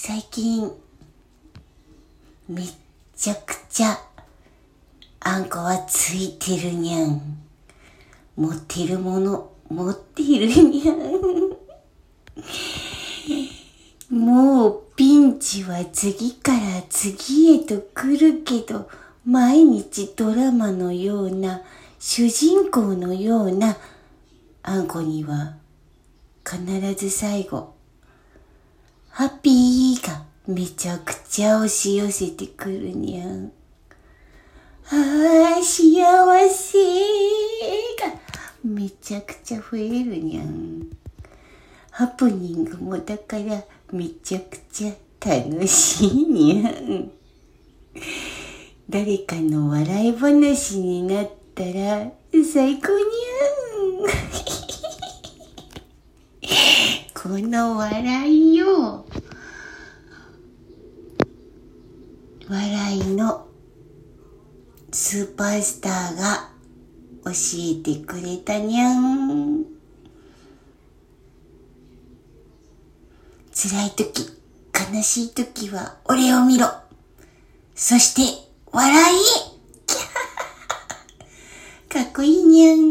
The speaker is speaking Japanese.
最近、めっちゃくちゃ、あんこはついてるにゃん。持ってるもの、持ってるにゃん。もう、ピンチは次から次へと来るけど、毎日ドラマのような、主人公のような、あんこには、必ず最後、ハッピーがめちゃくちゃ押し寄せてくるにゃん。ああ、幸せがめちゃくちゃ増えるにゃん。ハプニングもだからめちゃくちゃ楽しいにゃん。誰かの笑い話になったら最高にゃん。この笑いを笑いのスーパースターが教えてくれたにゃん。辛い時、悲しい時は俺を見ろ。そして笑い かっこいいにゃん。